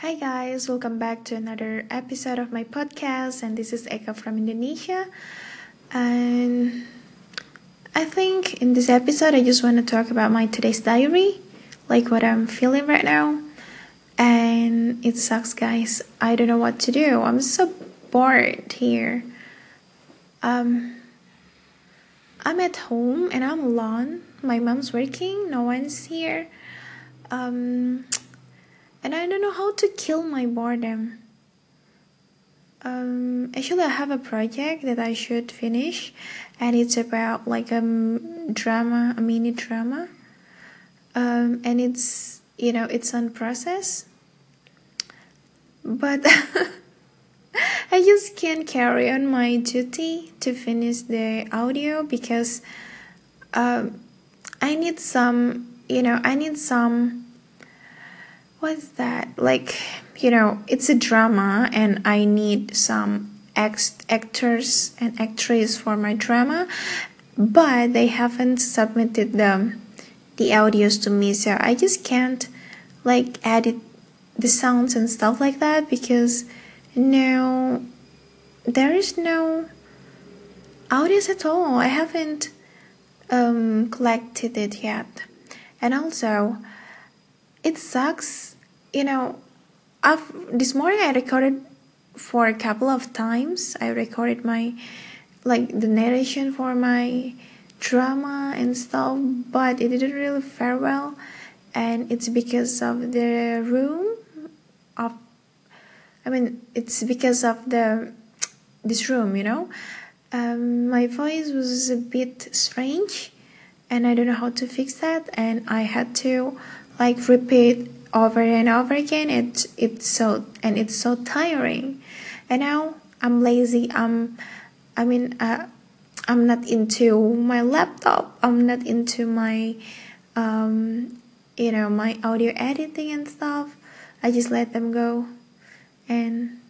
Hi guys, welcome back to another episode of my podcast and this is Eka from Indonesia. And I think in this episode I just want to talk about my today's diary, like what I'm feeling right now. And it sucks guys. I don't know what to do. I'm so bored here. Um I'm at home and I'm alone. My mom's working, no one's here. Um and I don't know how to kill my boredom. Um, actually, I have a project that I should finish, and it's about like a drama, a mini drama, um, and it's you know it's on process, but I just can't carry on my duty to finish the audio because um, I need some, you know, I need some what's that like you know it's a drama and i need some ex- actors and actresses for my drama but they haven't submitted the the audios to me so i just can't like edit the sounds and stuff like that because no there is no audios at all. I haven't um collected it yet. And also it sucks you know this morning i recorded for a couple of times. I recorded my like the narration for my drama and stuff but it didn't really fare well. And it's because of the room of i mean it's because of the this room you know? Um, my voice was a bit strange and i don't know how to fix that and i had to like repeat over and over again. It it's so and it's so tiring. And now i'm lazy. I'm i mean uh, i'm not into my laptop. I'm not into my um you know my audio editing and stuff. I just let them go. And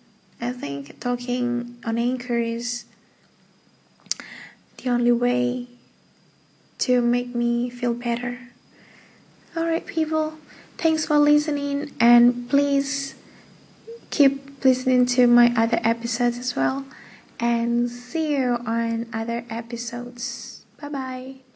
i think talking on anchor is the only way to make me feel better Alright, people, thanks for listening, and please keep listening to my other episodes as well. And see you on other episodes. Bye bye.